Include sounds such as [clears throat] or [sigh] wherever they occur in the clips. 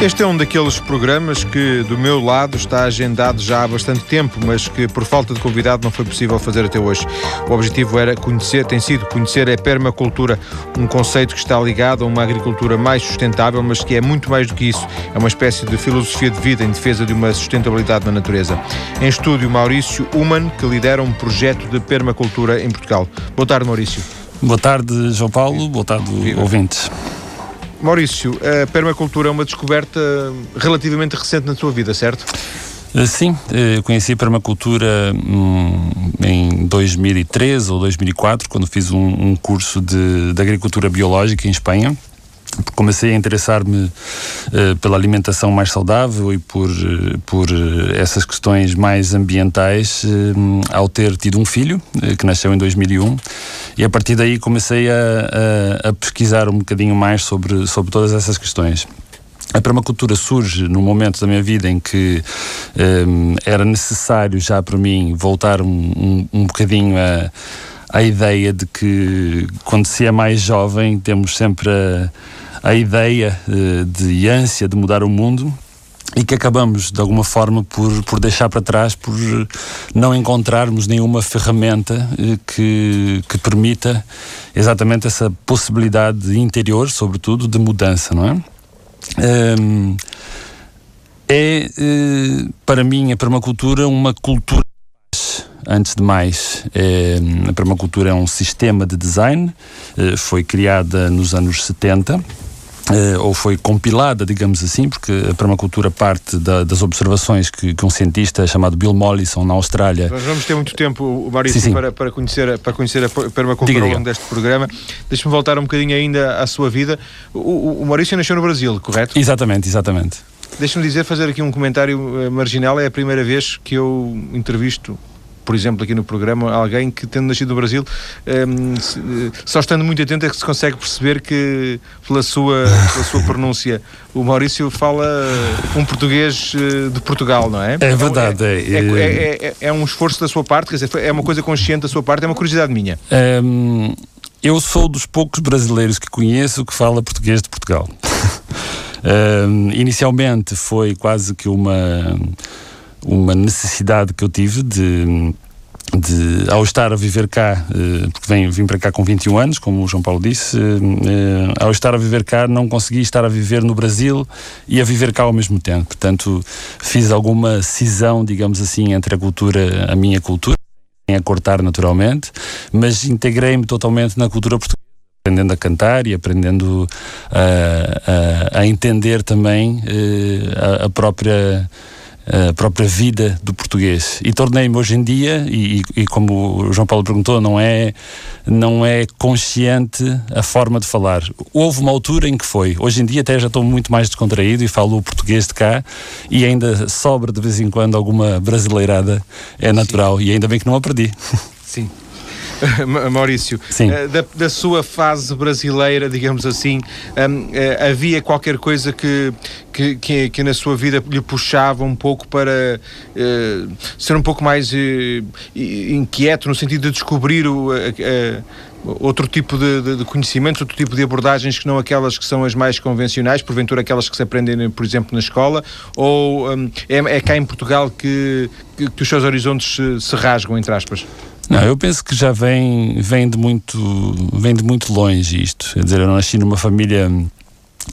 Este é um daqueles programas que, do meu lado, está agendado já há bastante tempo, mas que, por falta de convidado, não foi possível fazer até hoje. O objetivo era conhecer, tem sido conhecer a permacultura, um conceito que está ligado a uma agricultura mais sustentável, mas que é muito mais do que isso. É uma espécie de filosofia de vida em defesa de uma sustentabilidade na natureza. Em estúdio, Maurício Uman, que lidera um projeto de permacultura em Portugal. Boa tarde, Maurício. Boa tarde, João Paulo. Boa tarde, Viva. ouvintes. Maurício, a permacultura é uma descoberta relativamente recente na sua vida, certo? Eh, sim, eh, conheci a permacultura hum, em 2003 ou 2004, quando fiz um, um curso de, de agricultura biológica em Espanha comecei a interessar-me uh, pela alimentação mais saudável e por, uh, por uh, essas questões mais ambientais ao ter tido um filho que nasceu em 2001 e a partir daí comecei a, a, a, pesquisar um bocadinho mais sobre, sobre todas essas questões. A permacultura surge num momento da minha vida em que um, era necessário já para mim voltar um, um, um bocadinho a a ideia de que quando se é mais jovem temos sempre a, a ideia uh, de ânsia de mudar o mundo e que acabamos de alguma forma por, por deixar para trás por não encontrarmos nenhuma ferramenta uh, que, que permita exatamente essa possibilidade interior, sobretudo, de mudança, não é? Um, é, para mim, a permacultura uma cultura Antes de mais, é, a permacultura é um sistema de design, foi criada nos anos 70. Eh, ou foi compilada, digamos assim, porque a permacultura parte da, das observações que, que, um cientista chamado Bill Mollison, na Austrália. Nós vamos ter muito tempo, Maurício, sim, sim. Para, para, conhecer, para conhecer a permacultura diga, ao longo deste programa. Deixe-me voltar um bocadinho ainda à sua vida. O, o Maurício nasceu no Brasil, correto? Exatamente, exatamente. Deixe-me dizer, fazer aqui um comentário marginal. É a primeira vez que eu entrevisto por exemplo, aqui no programa, alguém que, tendo nascido no Brasil, um, ehm, só estando muito atento é que se consegue perceber que, pela sua, pela sua pronúncia, o Maurício fala um português eh, de Portugal, não é? É verdade. É, é, é, é, é um esforço da sua parte, quer dizer, é uma coisa consciente da sua parte, é uma curiosidade minha. Um, ehm, eu sou dos poucos brasileiros que conheço que fala português de Portugal. um, [laughs] ehm, inicialmente foi quase que uma uma necessidade que eu tive de de, ao estar a viver cá, eh, porque vim, vim para cá com 21 anos, como o João Paulo disse, eh, eh, ao estar a viver cá não consegui estar a viver no Brasil e a viver cá ao mesmo tempo. Portanto, fiz alguma cisão, digamos assim, entre a cultura, a minha cultura, sem a cortar naturalmente, mas integrei-me totalmente na cultura portuguesa aprendendo a cantar e aprendendo a, a, a entender também a, a própria a própria vida do português. E tornei-me hoje em dia, e, e, como o João Paulo perguntou, não é, não é consciente a forma de falar. Houve uma altura em que foi. Hoje em dia até já estou muito mais descontraído e falo o português de cá e ainda sobra de vez em quando alguma brasileirada. É natural Sim. e ainda bem que não a perdi. Sim. [laughs] Maurício, uh, da, da, sua fase brasileira, digamos assim, um, uh, eh, havia qualquer coisa que, que, que, que, na sua vida lhe puxava um pouco para uh, ser um pouco mais inquieto, no sentido de descobrir o, outro tipo de, de, de, conhecimentos, outro tipo de abordagens que não aquelas que são as mais convencionais, porventura aquelas que se aprendem, por exemplo, na escola, ou um, é, é cá em Portugal que, que, que os seus horizontes se, se rasgam, entre aspas? Não, eu penso que já vem, vem, de muito, vem de muito longe isto. Quer dizer, eu nasci numa família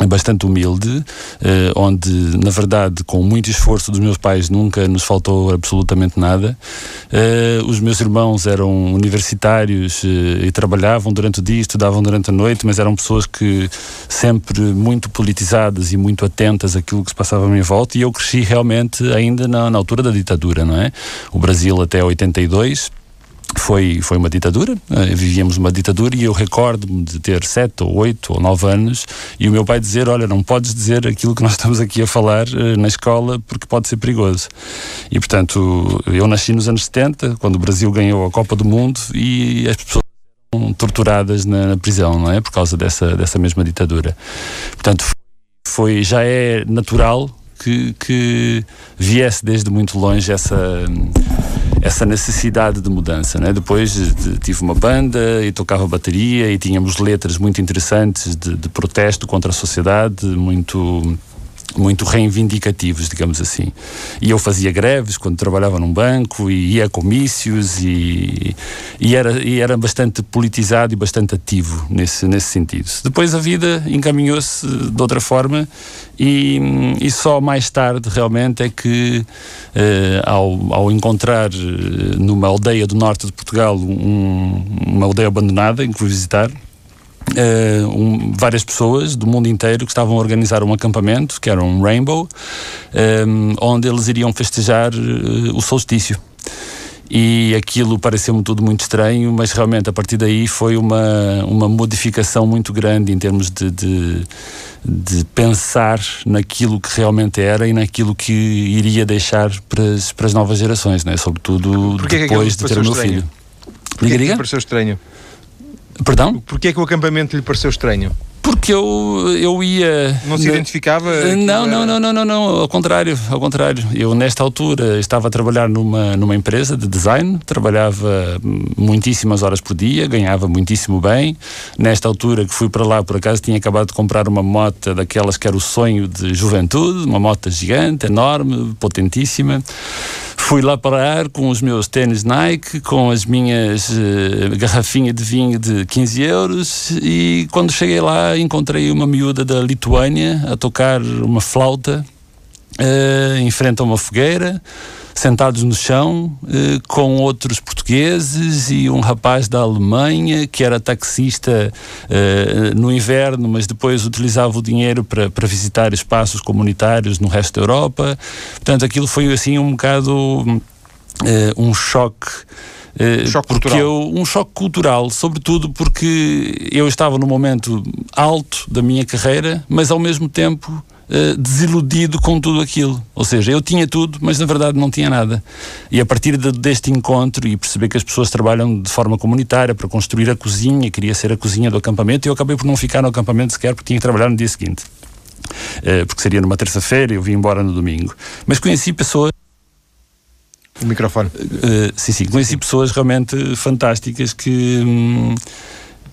bastante humilde, eh, onde, na verdade, com muito esforço dos meus pais, nunca nos faltou absolutamente nada. Eh, os meus irmãos eram universitários eh, e trabalhavam durante o dia, estudavam durante a noite, mas eram pessoas que sempre muito politizadas e muito atentas àquilo que se passava à minha volta, e eu cresci realmente ainda na, na altura da ditadura, não é? O Brasil até 82 foi, foi uma ditadura, uh, vivíamos uma ditadura e eu recordo-me de ter sete ou oito ou nove anos e o meu pai dizer, olha, não podes dizer aquilo que nós estamos aqui a falar uh, na escola porque pode ser perigoso. E portanto, eu nasci nos anos 70, quando o Brasil ganhou a Copa do Mundo e as pessoas torturadas na, na prisão, não é? Por causa dessa, dessa mesma ditadura. Portanto, foi, já é natural que, que viesse desde muito longe essa essa necessidade de mudança. Né? Depois de, tive uma banda e tocava bateria e tínhamos letras muito interessantes de, de protesto contra a sociedade, muito muito reivindicativos, digamos assim. E eu fazia greves quando trabalhava num banco e ia a comícios e, e, era, e era bastante politizado e bastante ativo nesse, nesse sentido. Depois a vida encaminhou-se de outra forma e, e, só mais tarde realmente é que eh, ao, ao encontrar eh, numa aldeia do norte de Portugal um, uma aldeia abandonada em que fui visitar Uh, um, várias pessoas do mundo inteiro que estavam a organizar um acampamento, que era um Rainbow, um, ehm, onde eles iriam festejar uh, o solstício. E aquilo pareceu-me tudo muito estranho, mas realmente a partir daí foi uma, uma modificação muito grande em termos de, de, de pensar naquilo que realmente era e naquilo que iria deixar para as, para as novas gerações, né? sobretudo Porquê depois de ter o meu estranho? filho. Porquê diga, diga? pareceu estranho? Perdão? Porquê é que o acampamento lhe pareceu estranho? Porque eu, eu ia. Não se identificava? Não, não, não, não, não, não, ao contrário, ao contrário. Eu, nesta altura, estava a trabalhar numa, numa empresa de design, trabalhava muitíssimas horas por dia, ganhava muitíssimo bem. Nesta altura que fui para lá, por acaso, tinha acabado de comprar uma moto daquelas que era o sonho de juventude, uma moto gigante, enorme, potentíssima. Fui lá parar com os meus tênis Nike, com as minhas uh, garrafinhas de vinho de 15 euros e quando cheguei lá encontrei uma miúda da Lituânia a tocar uma flauta uh, em frente a uma fogueira sentados no chão eh, com outros portugueses e um rapaz da Alemanha que era taxista eh, no inverno, mas depois utilizava o dinheiro para, para visitar espaços comunitários no resto da Europa. Portanto, aquilo foi assim um bocado eh, um choque. Uh, choque porque cultural. Eu, um choque cultural, sobretudo porque eu estava no momento alto da minha carreira, mas ao mesmo tempo uh, desiludido com tudo aquilo. Ou seja, eu tinha tudo, mas na verdade não tinha nada. E a partir de, deste encontro e perceber que as pessoas trabalham de forma comunitária para construir a cozinha, queria ser a cozinha do acampamento, e eu acabei por não ficar no acampamento sequer porque tinha que trabalhar no dia seguinte. Uh, porque seria numa terça-feira, eu vim embora no domingo. Mas conheci pessoas o microfone. Uh, sim, sim. Conheci pessoas realmente fantásticas que. Hum,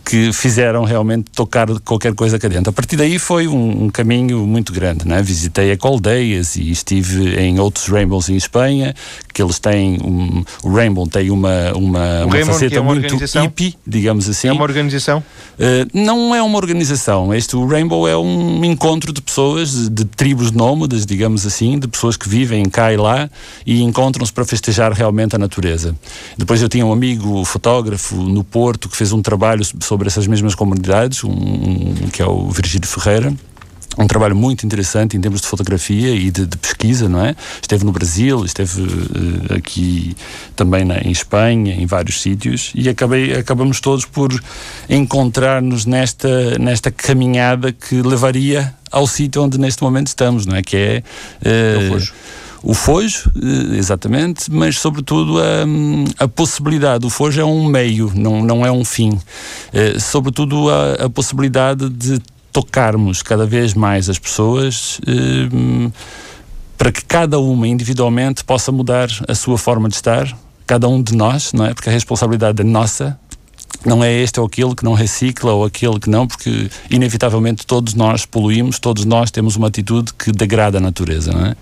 que fizeram realmente tocar qualquer coisa cá dentro. A partir daí foi um, um caminho muito grande, né? Visitei Ecoldeias e estive em outros Rainbows em Espanha, que eles têm um, o Rainbow tem uma uma, uma faceta é uma muito hippie, digamos assim. É uma organização? Uh, não é uma organização. Este o Rainbow é um encontro de pessoas, de, de tribos nómadas, digamos assim, de pessoas que vivem cá e lá e encontram-se para festejar realmente a natureza. Depois eu tinha um amigo fotógrafo no Porto que fez um trabalho sobre sobre essas mesmas comunidades, um, um, que é o Virgílio Ferreira um trabalho muito interessante em termos de fotografia e de, de pesquisa, não é? Esteve no Brasil, esteve uh, aqui também na, em Espanha, em vários sítios e acabei, acabamos todos por encontrar-nos nesta, nesta caminhada que levaria ao sítio onde neste momento estamos, não é? Que é... Uh, o Fojo, eh, exatamente, mas sobretudo a, a possibilidade. O Fojo é um meio, não, não é um fim. É, sobretudo a, a possibilidade de tocarmos cada vez mais as pessoas é, para que cada uma individualmente possa mudar a sua forma de estar, cada um de nós, não é? Porque a responsabilidade é nossa não é este ou aquele que não recicla ou aquele que não, porque inevitavelmente todos nós poluímos, todos nós temos uma atitude que degrada a natureza, não é?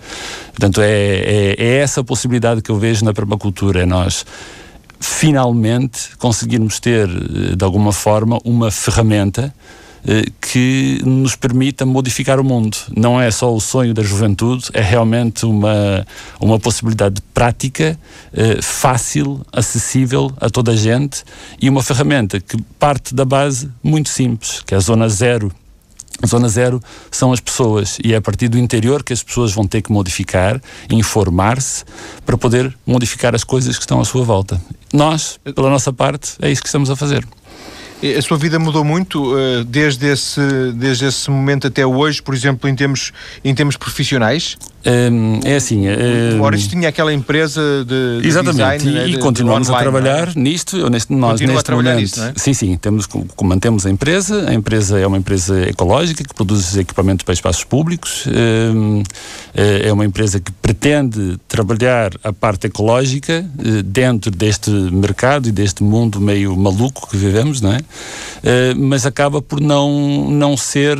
Portanto, é, é, é essa possibilidade que eu vejo na permacultura, é nós finalmente conseguirmos ter, eh, de alguma forma, uma ferramenta que nos permita modificar o mundo. Não é só o sonho da juventude, é realmente uma, uma possibilidade prática, eh, fácil, acessível a toda a gente e uma ferramenta que parte da base muito simples, que é a zona zero zona zero são as pessoas e é a partir do interior que as pessoas vão ter que modificar, informar-se para poder modificar as coisas que estão à sua volta. Nós, pela nossa parte, é isso que estamos a fazer. A sua vida mudou muito uh, desde, esse, desde esse momento até hoje, por exemplo, em termos, em termos profissionais? Um, é assim. Um, o Maurício tinha aquela empresa de, de exatamente, design, e, né, e continuamos online, a trabalhar é? nisto. Neste, nós, Continua neste a trabalhar momento, nisto, é? Sim, sim. Temos, mantemos a empresa. A empresa é uma empresa ecológica que produz equipamentos para espaços públicos. Um, é uma empresa que pretende trabalhar a parte ecológica uh, dentro deste mercado e deste mundo meio maluco que vivemos, não é? Uh, mas acaba por não, não ser,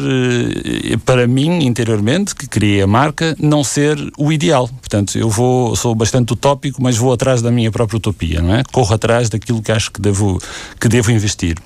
para mim, interiormente, que criei a marca, não ser o ideal. Portanto, eu vou, sou bastante utópico, mas vou atrás da minha própria utopia, não é? Corro atrás daquilo que acho que devo, que devo investir.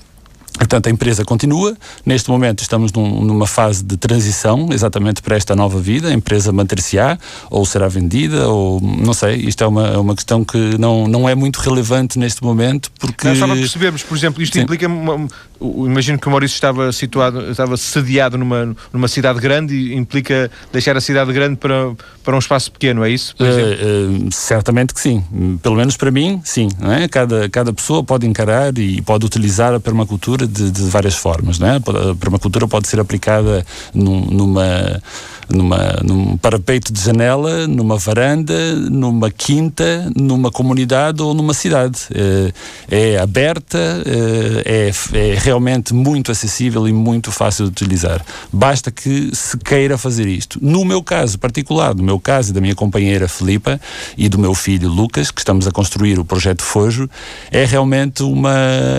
Portanto, a empresa continua. Neste momento estamos num, numa fase de transição exatamente para esta nova vida. A empresa manter-se-á ou será vendida ou não sei. Isto é uma, uma questão que não, não é muito relevante neste momento porque... Não, só para percebermos, por exemplo, isto Sim. implica... Uma, imagino que o Maurício estava situado, estava sediado numa, numa cidade grande e implica deixar a cidade grande para, para um espaço pequeno, é isso? Uh, uh, certamente que sim. Pelo menos para mim, sim. É? cada, cada pessoa pode encarar e pode utilizar a permacultura de, de várias formas. Né? A permacultura pode ser aplicada num, numa numa, num parapeito de janela, numa varanda, numa quinta, numa comunidade ou numa cidade. É, é aberta, é, é, é, realmente muito acessível e muito fácil de utilizar. Basta que se queira fazer isto. No meu caso particular, no meu caso e da minha companheira Filipa e do meu filho Lucas, que estamos a construir o projeto Fojo, é realmente uma,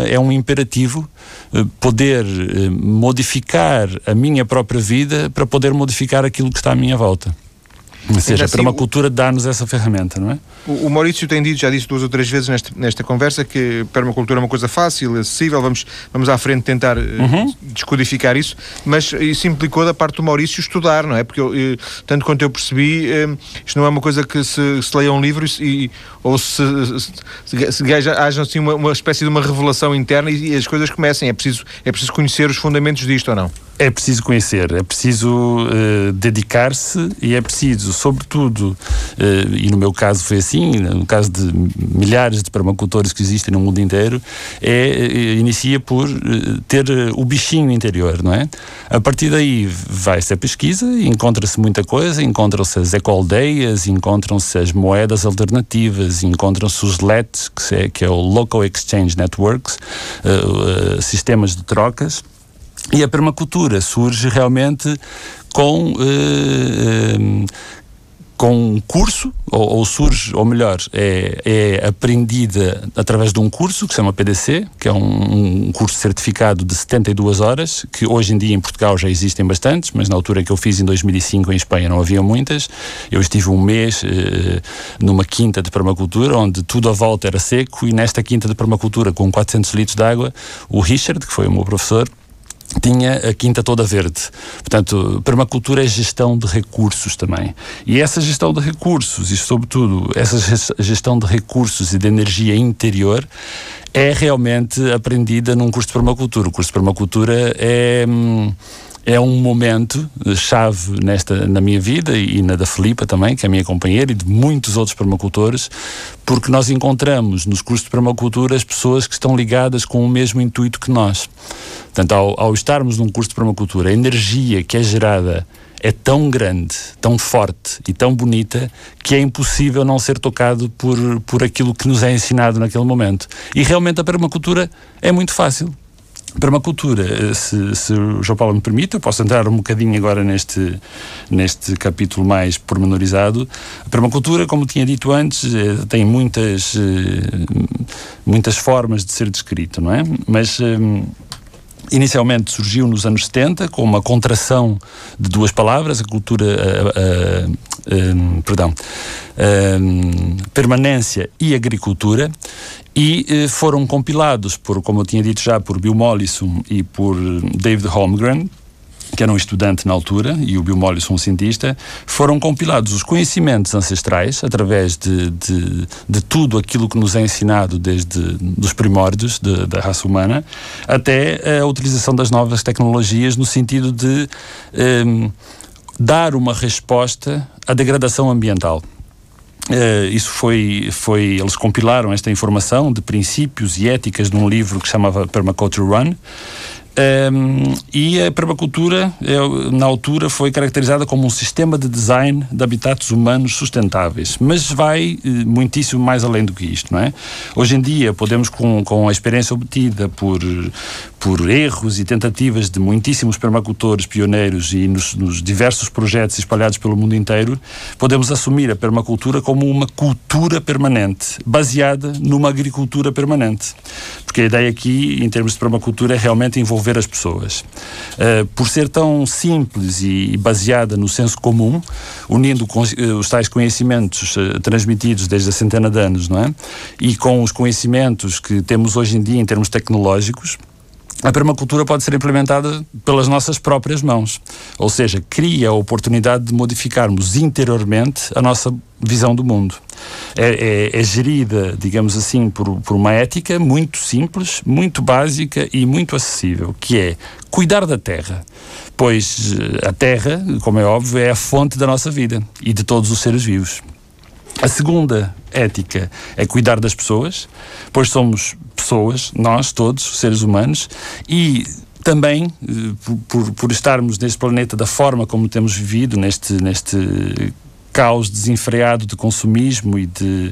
é um imperativo eh, poder eh, modificar a minha própria vida para poder modificar aquilo que está à minha volta. Ou seja, assim, para uma cultura dar-nos essa ferramenta, não é? O, o, Maurício tem dito, já disse duas ou três vezes nesta, nesta conversa, que permacultura é uma coisa fácil, acessível, vamos, vamos à frente tentar eh, uhum. descodificar isso, mas isso implicou da parte do Maurício estudar, não é? Porque, eu, eh, tanto quanto eu percebi, eh, isto não é uma coisa que se, se leia um livro e, ou se, se, se haja, haja assim uma, uma espécie de uma revelação interna e, e as coisas comecem. É preciso, é preciso conhecer os fundamentos disto ou não? É preciso conhecer, é preciso uh, dedicar-se e é preciso, sobretudo, uh, e no meu caso foi assim, no caso de milhares de permacultores que existem no mundo inteiro, é, uh, inicia por ter o bichinho interior, não é? A partir daí vai-se a pesquisa, encontra-se muita coisa, encontram-se as ecoaldeias, encontram-se as moedas alternativas, encontram-se os LETs, que é, que é o Local Exchange Networks, sistemas de trocas, e a permacultura surge realmente com. Uh, com um curso, ou, ou, surge, ou melhor, é, é, aprendida através de um curso que se chama PDC, que é um, um, curso certificado de 72 horas, que hoje em dia em Portugal já existem bastantes, mas na altura que eu fiz em 2005 em Espanha não havia muitas. Eu estive um mês eh, numa quinta de permacultura, onde tudo à volta era seco, e nesta quinta de permacultura, com 400 litros de água, o Richard, que foi o meu professor, tinha a quinta toda verde. Portanto, permacultura é gestão de recursos também. E essa gestão de recursos, e sobretudo essa gestão de recursos e de energia interior, é realmente aprendida num curso de permacultura. O curso de permacultura é. Hum, é um momento chave nesta na minha vida e na da Filipa também, que é a minha companheira, e de muitos outros permacultores, porque nós encontramos nos cursos de permacultura as pessoas que estão ligadas com o mesmo intuito que nós. Portanto, ao, ao estarmos num curso de permacultura, a energia que é gerada é tão grande, tão forte e tão bonita que é impossível não ser tocado por, por aquilo que nos é ensinado naquele momento. E realmente a permacultura é muito fácil. Permacultura, eh, se, se o João Paulo me permite, eu posso entrar um bocadinho agora neste, neste capítulo mais pormenorizado. A permacultura, como tinha dito antes, eh, tem muitas, eh, muitas formas de ser descrito, não é? Mas inicialmente surgiu nos anos 70 com uma contração de duas palavras, a cultura, perdão, permanência e agricultura, e eh, foram compilados por, como eu tinha dito já, por Bill Mollison e por David Holmgren, que era um estudante na altura, e o Bill Mollison, um cientista, foram compilados os conhecimentos ancestrais, através de, de, de tudo aquilo que nos é ensinado desde os primórdios de, da raça humana, até a utilização das novas tecnologias no sentido de um, dar uma resposta à degradação ambiental. Uh, isso foi, foi. Eles compilaram esta informação de princípios e éticas num livro que chamava Permaculture Run. Um, e a permacultura, é, na altura, foi caracterizada como um sistema de design de habitats humanos sustentáveis, mas vai eh, muitíssimo mais além do que isto, não é? Hoje em dia, podemos, com, com a experiência obtida por, por erros e tentativas de muitíssimos permacultores pioneiros e nos, nos diversos projetos espalhados pelo mundo inteiro, podemos assumir a permacultura como uma cultura permanente, baseada numa agricultura permanente. Porque a ideia aqui, em termos de permacultura, é realmente envolver as pessoas. Uh, por ser tão simples e baseada no senso comum, unindo uh, os tais conhecimentos uh, transmitidos desde a centena de anos, não é? E com os conhecimentos que temos hoje em dia em termos tecnológicos, a permacultura pode ser implementada pelas nossas próprias mãos. Ou seja, cria a oportunidade de modificarmos interiormente a nossa visão do mundo. É, é, é gerida, digamos assim, por, por uma ética muito simples, muito básica e muito acessível, que é cuidar da terra. Pois eh, a terra, como é óbvio, é a fonte da nossa vida e de todos os seres vivos. A segunda ética é cuidar das pessoas, pois somos pessoas, nós todos, seres humanos, e também eh, por, por, estarmos neste planeta da forma como temos vivido, neste, neste caos desenfreado de consumismo e de,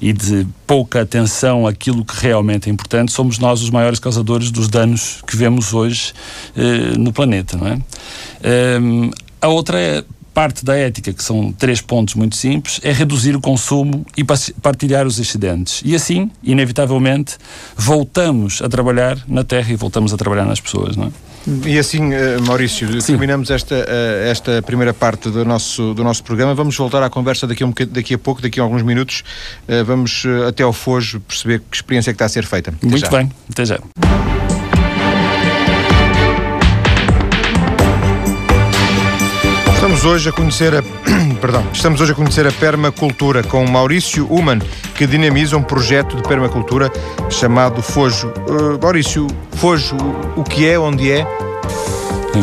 e de pouca atenção àquilo que realmente é importante, somos nós os maiores causadores dos danos que vemos hoje eh, no planeta, não é? Um, ehm, a outra parte da ética, que são três pontos muito simples, é reduzir o consumo e partilhar os excedentes. E assim, inevitavelmente, voltamos a trabalhar na terra e voltamos a trabalhar nas pessoas, não é? E assim, eh, Maurício, Sim. terminamos esta, eh, esta primeira parte do nosso, do nosso programa. Vamos voltar à conversa daqui a, um, daqui a pouco, daqui a alguns minutos. Eh, vamos até ao Fojo perceber que experiência é que está a ser feita. Até Muito já. bem, até já. Estamos hoje a conhecer a [clears throat] perdão, estamos hoje a conhecer a permacultura com Maurício Uman, que dinamiza um projeto de permacultura chamado Fojo. Uh, Maurício, Fojo, o que é, onde é?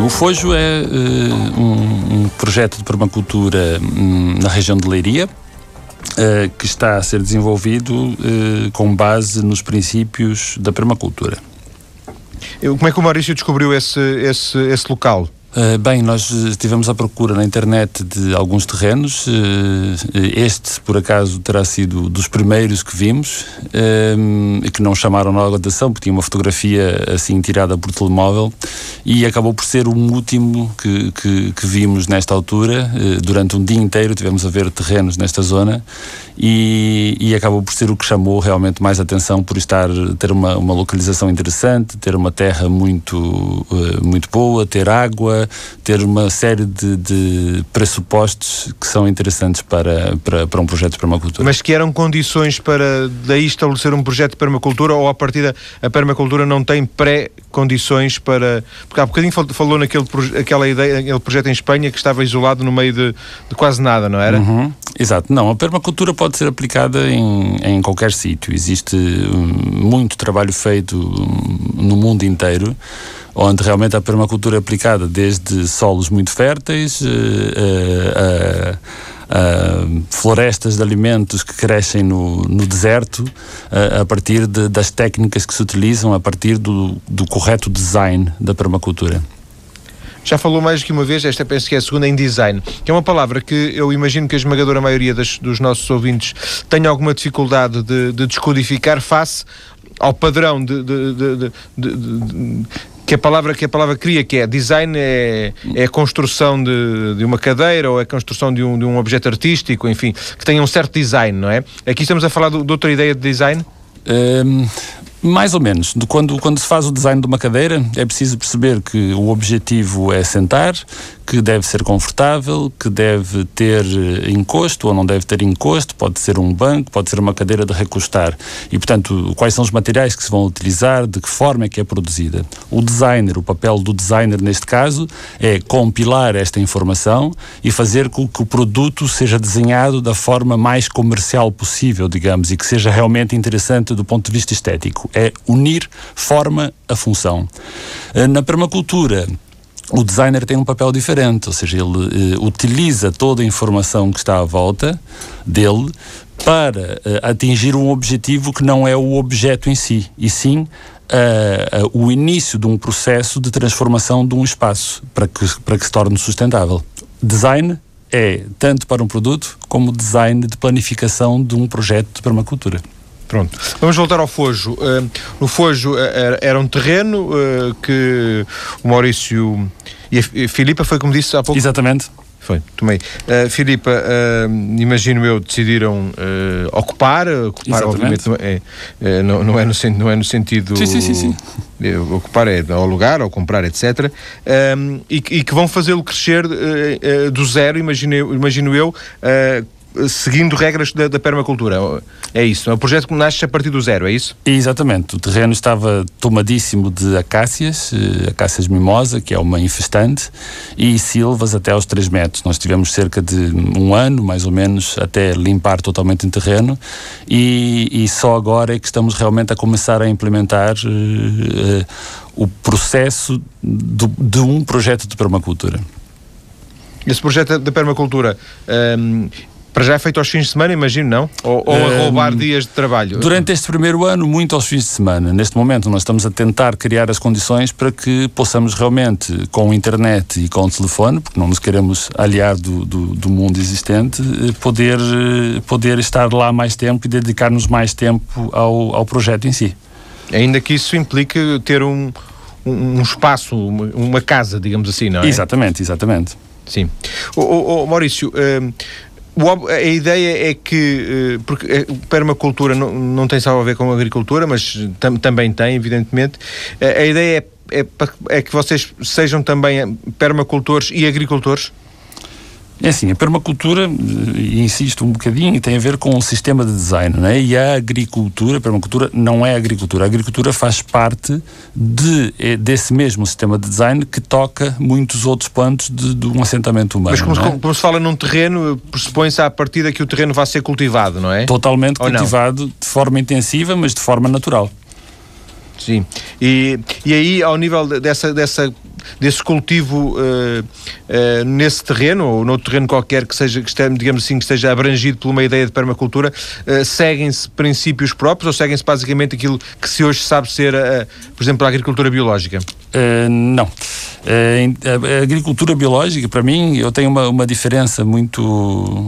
O Fojo é uh, um, um, projeto de permacultura um, na região de Leiria, uh, que está a ser desenvolvido com base nos princípios da permacultura. Como é que o Maurício descobriu esse, esse, esse local? Uh, bem, nós estivemos à procura na internet de alguns terrenos. Uh, este, por acaso, terá sido dos primeiros que vimos e que não chamaram nada atenção, porque tinha uma fotografia assim tirada por telemóvel e acabou por ser o último que, que, que vimos nesta altura. durante um dia inteiro tivemos a ver terrenos nesta zona e, e, acabou por ser o que chamou realmente mais atenção por estar ter uma, uma localização interessante, ter uma terra muito, muito boa, ter água ter uma série de, de pressupostos que são interessantes para, para, para, um projeto de permacultura. Mas que eram condições para daí estabelecer um projeto de permacultura ou a partir da a permacultura não tem pré-condições para. Porque há bocadinho falou naquele aquela ideia, aquele projeto em Espanha que estava isolado no meio de, de quase nada, não era? Uhum. Exato. Não, a permacultura pode ser aplicada em, em qualquer sítio. Existe hum, muito trabalho feito hum, no mundo inteiro onde realmente a permacultura é aplicada desde solos muito férteis uh, uh, uh, florestas de alimentos que crescem no, no deserto a partir de, das técnicas que se utilizam a partir do, do correto design da permacultura. Já falou mais do que uma vez, esta penso que é a segunda em design, que é uma palavra que eu imagino que a esmagadora maioria das, dos nossos ouvintes tenha alguma dificuldade de, de descodificar face ao padrão de, de, de, que a palavra que a palavra cria, que é design, é, é a construção de, de uma cadeira ou é a construção de um, de um objeto artístico, enfim, que tenha um certo design, não é? Aqui estamos a falar de, de outra ideia de design? Um, mais ou menos. De quando, quando se faz o design de uma cadeira, é preciso perceber que o objetivo é sentar, que deve ser confortável, que deve ter eh, encosto ou não deve ter encosto, pode ser um banco, pode ser uma cadeira de recostar. E, portanto, quais são os materiais que se vão utilizar, de que forma é que é produzida. O designer, o papel do designer neste caso, é compilar esta informação e fazer com que o produto seja desenhado da forma mais comercial possível, digamos, e que seja realmente interessante do ponto de vista estético é unir forma a função. Eh, na permacultura, o designer tem um papel diferente, ou seja, ele uh, utiliza toda a informação que está à volta dele para uh, atingir um objetivo que não é o objeto em si, e sim uh, o início de um processo de transformação de um espaço para que, para que se torne sustentável. Design é tanto para um produto como design de planificação de um projeto de permacultura. Pronto. Vamos voltar ao Fojo. Uh, no Fojo uh, era um terreno uh, que o Maurício e a Filipa foi como disse há pouco. Exatamente. Foi, tomei. Uh, Filipa, uh, imagino eu, decidiram uh, ocupar, ocupar Exatamente. obviamente é, não, não, é no, não é no sentido sim, sim, sim, sim. ocupar é ao lugar, ou comprar, etc. Um, e, e, que vão fazê-lo crescer do zero, imagino, imagino eu, seguindo regras da, da, permacultura. É isso, é um projeto que nasce a partir do zero, é isso? Exatamente. O terreno estava tomadíssimo de acácias, eh, acácias mimosa, que é uma infestante, e silvas até aos 3 metros. Nós tivemos cerca de um ano, mais ou menos, até limpar totalmente o terreno, e, e só agora é que estamos realmente a começar a implementar uh, uh, o processo do, de um projeto de permacultura. Esse projeto da permacultura um, para já é feito aos fins de semana, imagino, não? Ou, ou a roubar um, dias de trabalho? Durante este primeiro ano, muito aos fins de semana. Neste momento, nós estamos a tentar criar as condições para que possamos realmente, com a internet e com o telefone, porque não nos queremos aliar do, do, do mundo existente, eh, poder, eh, poder estar lá mais tempo e dedicar-nos mais tempo ao, ao projeto em si. Ainda que isso implique ter um, um espaço, uma, casa, digamos assim, não é? Exatamente, exatamente. Sim. O, o, o Maurício, uh, a ideia é que, eh, porque a permacultura não, não tem só a ver com a agricultura, mas tam, também tem, evidentemente. A ideia é, é, é que vocês sejam também permacultores e agricultores? É assim, a permacultura, e insisto um bocadinho, tem a ver com o sistema de design, não é? E a agricultura, a permacultura não é agricultura. A agricultura faz parte de, eh, desse mesmo sistema de design que toca muitos outros pontos de, de um assentamento humano. Mas como, é? como, se fala num terreno, pressupõe-se à partida que o terreno vai ser cultivado, não é? Totalmente Ou cultivado não? de forma intensiva, mas de forma natural. Sim. E, e aí, ao nível dessa, dessa desse cultivo uh, uh, nesse terreno ou noutro terreno qualquer que seja, que esteja, digamos assim, que esteja abrangido por uma ideia de permacultura, uh, seguem-se princípios próprios ou seguem-se basicamente aquilo que se hoje sabe ser, por exemplo, a agricultura biológica? Não. a agricultura biológica, para mim, eu tenho uma, uma diferença muito,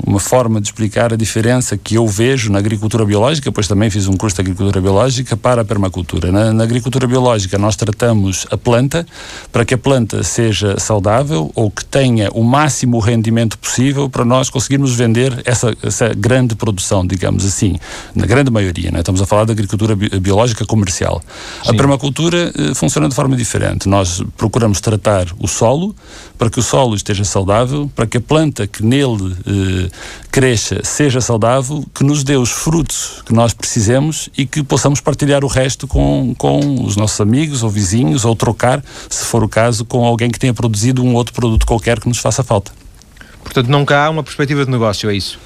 uma forma de explicar a diferença que eu vejo na agricultura biológica, pois também fiz um curso de agricultura biológica para a permacultura. Na, na agricultura biológica nós tratamos a planta para que a planta seja saudável ou que tenha o máximo rendimento possível para nós conseguirmos vender essa, essa grande produção, digamos assim, na grande maioria. Né? Estamos a falar da agricultura biológica comercial. Sim. A permacultura eh, funciona de forma diferente. Nós procuramos tratar o solo para que o solo esteja saudável, para que a planta que nele eh, cresça seja saudável, que nos dê os frutos que nós precisemos e que possamos partilhar o resto com, com os nossos amigos ou vizinhos ou trocar, se for o caso, com alguém que tenha produzido um outro produto qualquer que nos faça falta. Portanto, nunca há uma perspectiva de negócio, é isso?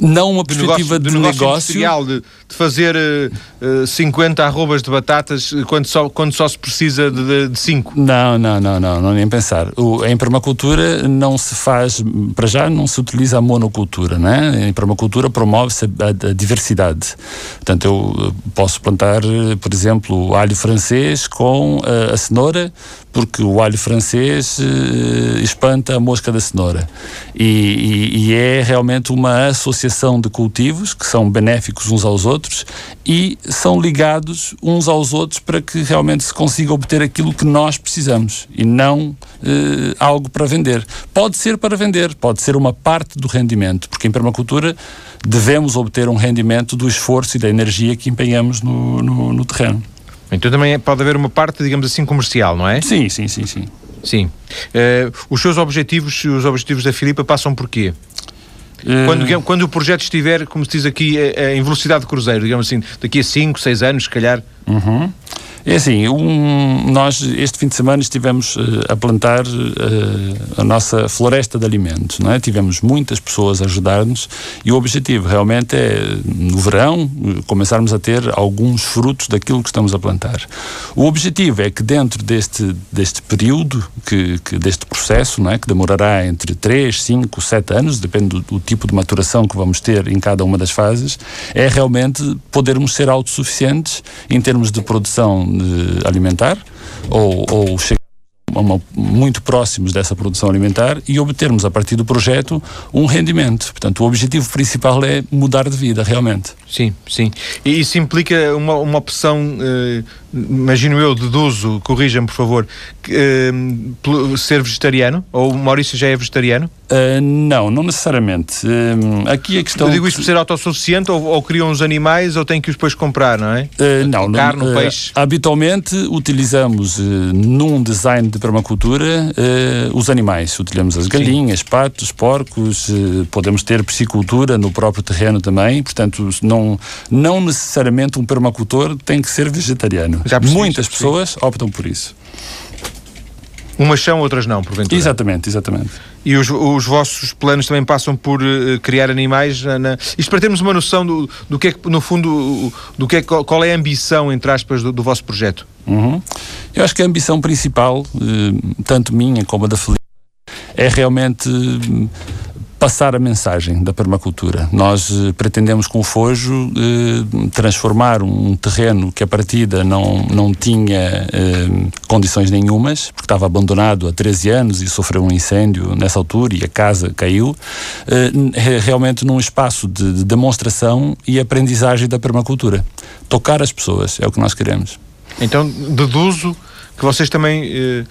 Não uma perspectiva de, negócio, de negócio, de, de, fazer uh, uh, 50 arrobas de batatas quando só, quando só se precisa de 5. Não, não, não, não, não nem pensar. O, em permacultura não se faz, para já não se utiliza a monocultura, né? Em permacultura promove-se a, a, diversidade. Portanto, eu posso plantar, por exemplo, alho francês com uh, a cenoura, porque o alho francês uh, espanta a mosca da cenoura. E, e, e, é realmente uma associação de cultivos que são benéficos uns aos outros e são ligados uns aos outros para que realmente se consiga obter aquilo que nós precisamos e não uh, algo para vender. Pode ser para vender, pode ser uma parte do rendimento, porque em permacultura devemos obter um rendimento do esforço e da energia que empenhamos no, no, no terreno. Então também pode haver uma parte, digamos assim, comercial, não é? Sim, sim, sim, sim. Sim. Uh, os seus objetivos, os objetivos da Filipa passam por quê? Uh... Quando, quando o projeto estiver, como se diz aqui, em velocidade de cruzeiro, digamos assim, daqui a 5, 6 anos, se calhar? Uhum. É assim, um, nós este fim de semana estivemos uh, a plantar uh, a nossa floresta de alimentos, não é? Tivemos muitas pessoas a ajudar-nos e o objetivo realmente é, no verão, começarmos a ter alguns frutos daquilo que estamos a plantar. O objetivo é que dentro deste, deste período, que, que deste processo, não é? Que demorará entre 3, 5, 7 anos, depende do, do tipo de maturação que vamos ter em cada uma das fases, é realmente podermos ser autossuficientes em termos de produção alimentar ou, ou muito próximos dessa produção alimentar e obtermos a partir do projeto um rendimento. Portanto, o objetivo principal é mudar de vida, realmente. Sim, sim. E isso implica uma, uma opção, eh, imagino eu, deduzo, corrija-me por favor, eh, ser vegetariano? Ou o Maurício já é vegetariano? Uh, não, não necessariamente. Uh, aqui a questão. Eu digo isto por ser autossuficiente ou, ou criam os animais ou têm que os depois comprar, não é? Uh, não, Carne, não, peixe. Habitualmente utilizamos num design de permacultura os animais. Utilizamos as galinhas, Sim. patos, porcos, podemos ter piscicultura no próprio terreno também. Portanto, não, não necessariamente um permacultor tem que ser vegetariano. Muitas pessoas optam por isso. Umas são, outras não, porventura. Exatamente, exatamente. E os, os vossos planos também passam por uh, criar animais? Na... Isto para termos uma noção do, do que é que, no fundo, do que é, qual é a ambição, entre aspas, do, do vosso projeto? Uhum. Eu acho que a ambição principal, uh, tanto minha como a da Felipe, é realmente passar a mensagem da permacultura. Nós eh, pretendemos com o Fojo eh, transformar um terreno que a partida não, não tinha eh, condições nenhumas, porque estava abandonado há 13 anos e sofreu um incêndio nessa altura e a casa caiu, realmente num espaço de, de demonstração e aprendizagem da permacultura. Tocar as pessoas é o que nós queremos. Então, deduzo que vocês também eh,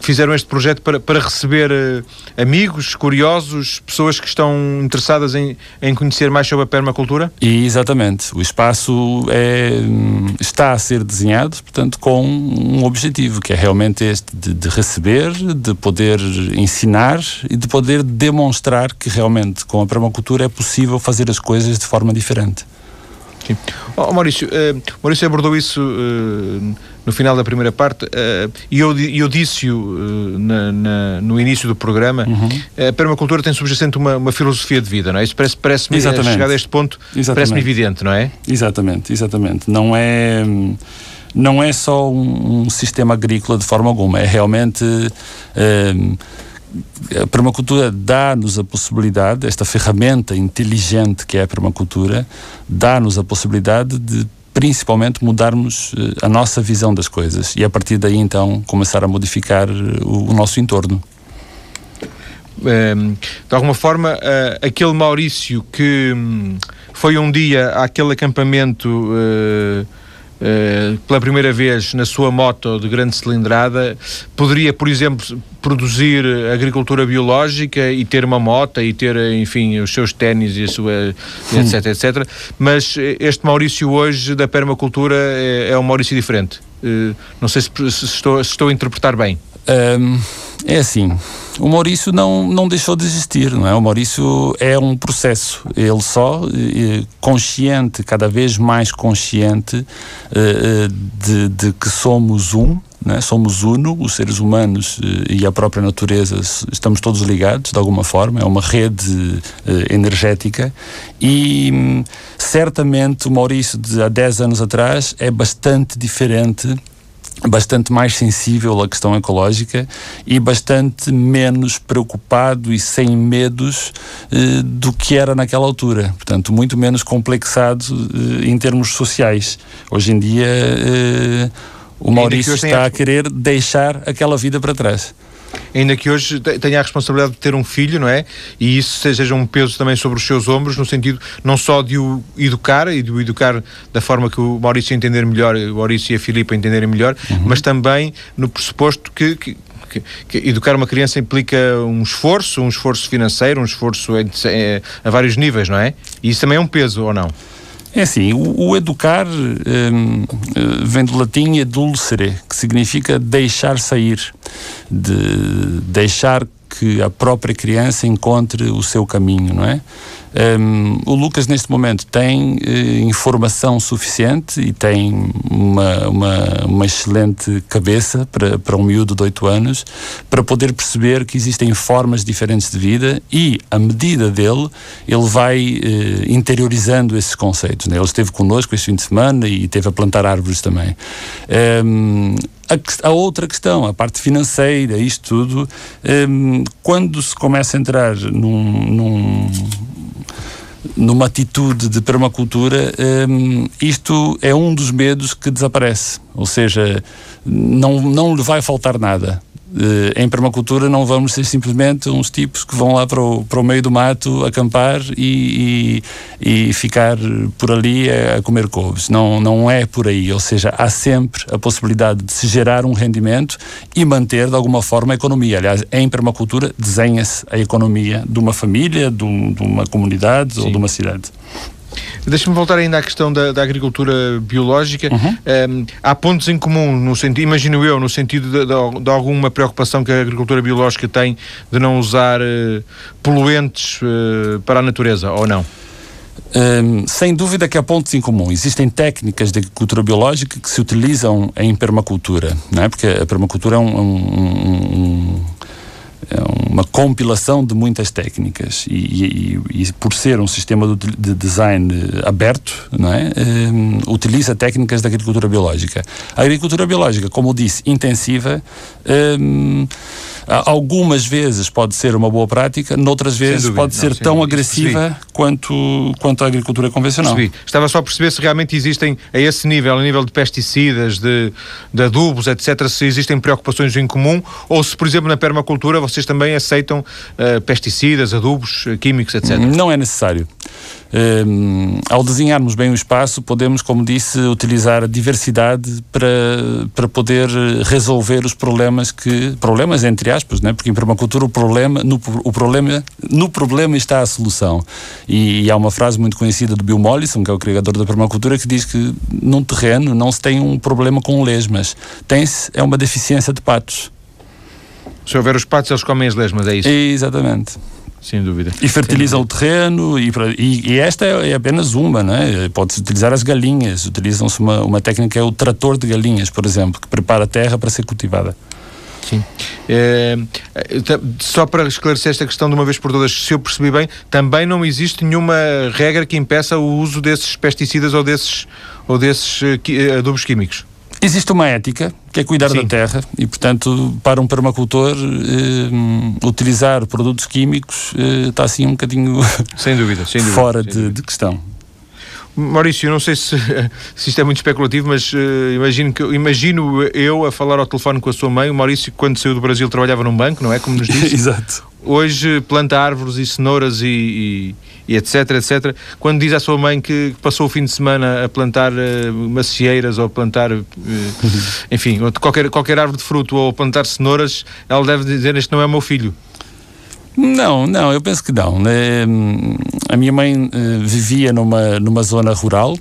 fizeram este projeto para, para receber eh, amigos, curiosos, pessoas que estão interessadas em, em conhecer mais sobre a permacultura? E, exatamente. O espaço é, está a ser desenhado, portanto, com um objetivo, que é realmente este de, de receber, de poder ensinar e de poder demonstrar que realmente com a permacultura é possível fazer as coisas de forma diferente. Sim. Oh, Maurício, uh, Maurício abordou isso uh, no final da primeira parte uh, e eu, eu disse-o no início do programa. Uhum. A permacultura tem subjacente uma, uma filosofia de vida, não é? Isso parece-me, parece chegar a este ponto, parece-me evidente, não é? Exatamente, exatamente. Não é não é só um, um sistema agrícola de forma alguma, é realmente a permacultura dá-nos a possibilidade, esta ferramenta inteligente que é a permacultura, dá-nos a possibilidade de principalmente mudarmos eh, a nossa visão das coisas e a partir daí então começar a modificar eh, o, o nosso entorno. Ehm, de alguma forma, eh, aquele Maurício que hum, foi um dia àquele acampamento Uh, pela primeira vez na sua moto de grande cilindrada, poderia, por exemplo, produzir agricultura biológica e ter uma moto e ter, enfim, os seus ténis e a sua, etc, etc. Mas este Maurício hoje da permacultura é, é um Maurício diferente. Uh, não sei se, se, estou, se estou a interpretar bem. Um, é assim, o Maurício não, não deixou de existir, não é? O Maurício é um processo, ele só, consciente, cada vez mais consciente uh, de, de que somos um, é? somos uno, os seres humanos uh, e a própria natureza estamos todos ligados de alguma forma, é uma rede energética e um, certamente o Maurício de há 10 anos atrás é bastante diferente bastante mais sensível à questão ecológica e bastante menos preocupado e sem medos eh, do que era naquela altura. Portanto, muito menos complexado eh, em termos sociais. Hoje em dia, eh, o Maurício está a querer deixar aquela vida para trás ainda que hoje tenha a responsabilidade de ter um filho, não é? E isso seja um peso também sobre os seus ombros, no sentido não só de o educar e de o educar da forma que o Maurício entender melhor, o Maurício e a Filipe entenderem melhor, uhum. mas também no pressuposto que, que que, que, educar uma criança implica um esforço, um esforço financeiro, um esforço a vários níveis, não é? E isso também é um peso, ou não? É assim, o, o educar um, eh, vem do latim edulcere, que significa deixar sair, de deixar que a própria criança encontre o seu caminho, não é? Um, o Lucas, neste momento, tem uh, informação suficiente e tem uma, uma, uma, excelente cabeça para, para um miúdo de 8 anos para poder perceber que existem formas diferentes de vida e, à medida dele, ele vai uh, interiorizando esses conceitos. Né? Ele esteve connosco este fim de semana e teve a plantar árvores também. Um, a, a, outra questão, a parte financeira, isto tudo, um, quando se começa a entrar num, num numa atitude de permacultura, um, isto é um dos medos que desaparece. Ou seja, não, não lhe vai faltar nada. Uh, em permacultura não vamos ser simplesmente uns tipos que vão lá para o, para o meio do mato acampar e, e, e ficar por ali a, a, comer couves. Não, não é por aí. Ou seja, há sempre a possibilidade de se gerar um rendimento e manter de alguma forma a economia. Aliás, em permacultura desenha-se a economia de uma família, de, um, de uma comunidade Sim. ou de uma cidade. Deixa-me voltar ainda à questão da, da agricultura biológica. Uhum. Um, há pontos em comum, no sentido, imagino eu, no sentido de, de, de, alguma preocupação que a agricultura biológica tem de não usar uh, poluentes uh, para a natureza, ou não? Um, sem dúvida que há pontos em comum. Existem técnicas de agricultura biológica que se utilizam em permacultura, não é? porque a permacultura é um, um, um uma compilação de muitas técnicas e, e, e por ser um sistema de, design aberto, não é? Um, utiliza técnicas da agricultura biológica. A agricultura biológica, como disse, intensiva, um, algumas vezes pode ser uma boa prática, noutras vezes dúvida, pode ser não, tão agressiva quanto, quanto a agricultura convencional. Percebi. Estava só a perceber se realmente existem a esse nível, a nível de pesticidas, de, de adubos, etc., se existem preocupações em comum ou se, por exemplo, na permacultura vocês também aceitam uh, pesticidas, adubos, químicos, etc. Não é necessário. Um, ao desenharmos bem o espaço, podemos, como disse, utilizar a diversidade para, para poder resolver os problemas que problemas entre aspas, né? porque em permacultura o problema no, o problema no problema está a solução. E, e há uma frase muito conhecida do Bill Mollison, que é o criador da permacultura, que diz que num terreno não se tem um problema com lesmas, tem-se é uma deficiência de patos. Se houver os patos, eles comem as lesmas, é isso? Exatamente. Sem dúvida. E fertilizam o terreno, e, e, e esta é, é, apenas uma, né? Pode-se utilizar as galinhas, utilizam-se uma, uma técnica que é o trator de galinhas, por exemplo, que prepara a terra para ser cultivada. Sim. É, só para esclarecer esta questão de uma vez por todas, se eu percebi bem, também não existe nenhuma regra que impeça o uso desses pesticidas ou desses, ou desses uh, adubos químicos. Existe uma ética, que é cuidar Sim. da terra, e, portanto, para um permacultor, eh, utilizar produtos químicos eh, está assim um bocadinho sem dúvida, sem dúvida [laughs] fora sem de, dúvida. de, questão. Maurício, eu não sei se, [laughs] se isto é muito especulativo, mas uh, imagino, que, imagino eu a falar ao telefone com a sua mãe. O Maurício, quando saiu do Brasil, trabalhava num banco, não é? Como nos [laughs] disse. Exato. Hoje planta árvores e cenouras e, e e etc, etc. Quando diz à sua mãe que passou o fim de semana a plantar uh, macieiras ou a plantar, uh, [laughs] enfim, qualquer, qualquer árvore de fruto ou a plantar cenouras, ela deve dizer: Este não é meu filho. Não, não, eu penso que não. Hum, a minha mãe uh, vivia numa, numa zona rural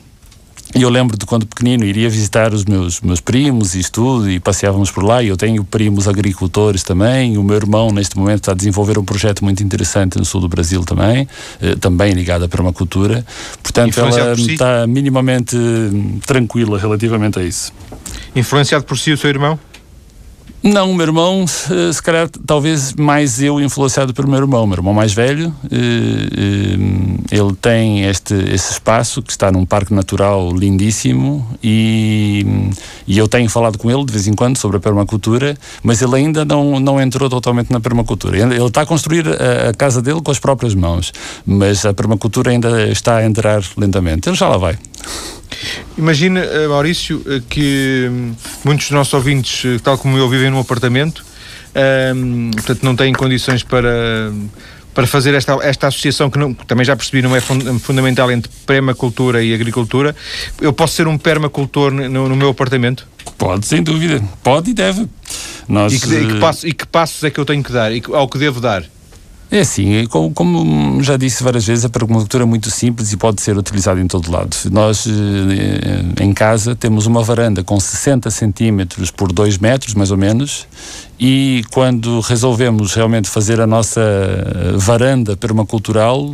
e eu lembro de quando pequenino iria visitar os meus, meus primos e tudo, e passeávamos por lá. E eu tenho primos agricultores também. O meu irmão, neste momento, está a desenvolver um projeto muito interessante no sul do Brasil também, eh, também ligado à permacultura. Portanto, ela si? está minimamente hum, tranquila relativamente a isso. Influenciado por si o seu irmão? Não, meu irmão, eh, se calhar, talvez mais eu influenciado pelo meu irmão, meu irmão mais velho. Eh, eh, ele tem este, esse espaço que está num parque natural lindíssimo e, e eu tenho falado com ele de vez em quando sobre a permacultura, mas ele ainda não, não entrou totalmente na permacultura. Ele, está a construir a, a casa dele com as próprias mãos, mas a permacultura ainda está a entrar lentamente. Ele já lá vai. Imagina, eh, Maurício, eh, que hum, muitos dos nossos ouvintes, eh, tal como eu, vivem num apartamento, um, portanto não têm condições para, para fazer esta, esta associação que não, também já percebi não é fundamental entre permacultura e agricultura. Eu posso ser um permacultor no, no meu apartamento? Pode, sem dúvida. Pode e deve. Nós, e, que, e, que passo, e que passos é que eu tenho que dar? E ao que devo dar? É assim, como, como, já disse várias vezes, a permacultura é muito simples e pode ser utilizada em todo lado. Nós, eh, em casa, temos uma varanda com 60 centímetros por 2 metros, mais ou menos, e quando resolvemos realmente fazer a nossa varanda permacultural,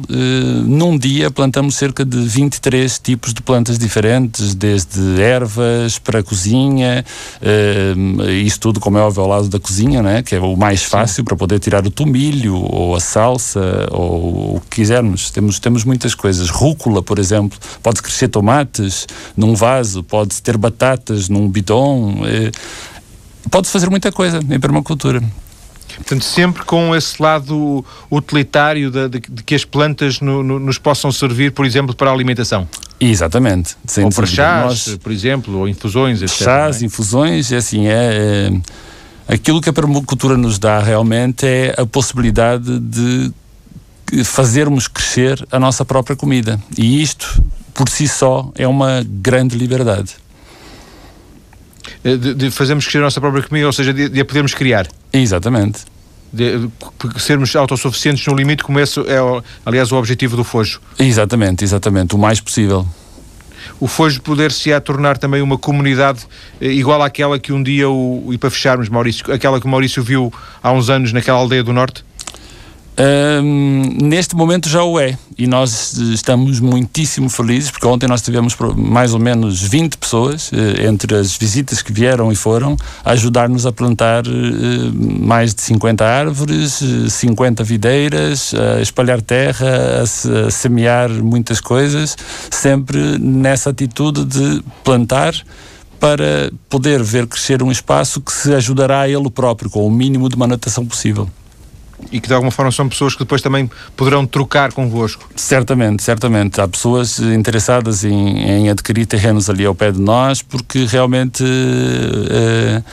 num dia plantamos cerca de 23 tipos de plantas diferentes, desde ervas para a cozinha, isso tudo, como é óbvio, ao lado da cozinha, né? que é o mais fácil Sim. para poder tirar o tomilho ou a salsa ou o que quisermos. Temos, temos muitas coisas. Rúcula, por exemplo, pode crescer tomates num vaso, pode ter batatas num bidon. Pode-se fazer muita coisa em permacultura. Portanto, sempre com esse lado utilitário de, de, de que as plantas no, no, nos possam servir, por exemplo, para a alimentação. Exatamente. ou para chás, Nós, por exemplo, ou infusões, etc. Chás, é? infusões, é assim, é, é, aquilo que a permacultura nos dá realmente é a possibilidade de fazermos crescer a nossa própria comida. E isto, por si só, é uma grande liberdade. Eh, de, de fazermos crescer a nossa própria comida, ou seja, de, de a podermos criar. Exatamente. De, de, sermos autossuficientes no limite, como esse é, aliás, o objetivo do Fojo. Exatamente, exatamente, o mais possível. O Fojo poder-se a tornar também uma comunidade eh, igual àquela que um dia, o, e para fecharmos, Maurício, aquela que o Maurício viu há uns anos naquela aldeia do Norte? Um, neste momento já o é. E nós estamos muitíssimo felizes porque ontem nós tivemos mais ou menos 20 pessoas eh, entre as visitas que vieram e foram ajudar-nos a plantar eh, mais de 50 árvores, 50 eh, videiras, a espalhar terra, a semear muitas coisas, sempre nessa atitude de plantar para poder ver crescer um espaço que se ajudará a ele próprio com o mínimo de manutenção possível e que de alguma forma são pessoas que depois também poderão trocar convosco. Certamente, certamente. Há pessoas interessadas em, em adquirir terrenos ali ao pé de nós porque realmente uh,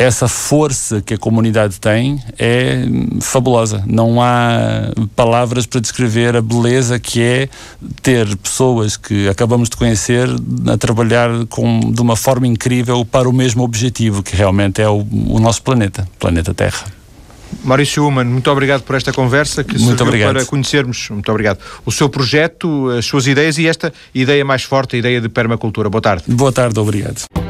essa força que a comunidade tem é fabulosa. Não há palavras para descrever a beleza que é ter pessoas que acabamos de conhecer a trabalhar com, de uma forma incrível para o mesmo objetivo, que realmente é o, o nosso planeta, planeta Terra. Maurício Human, muito obrigado por esta conversa que muito obrigado. para conhecermos, muito obrigado, o seu projeto, as suas ideias e esta ideia mais forte, a ideia de permacultura. Boa tarde. Boa tarde, obrigado.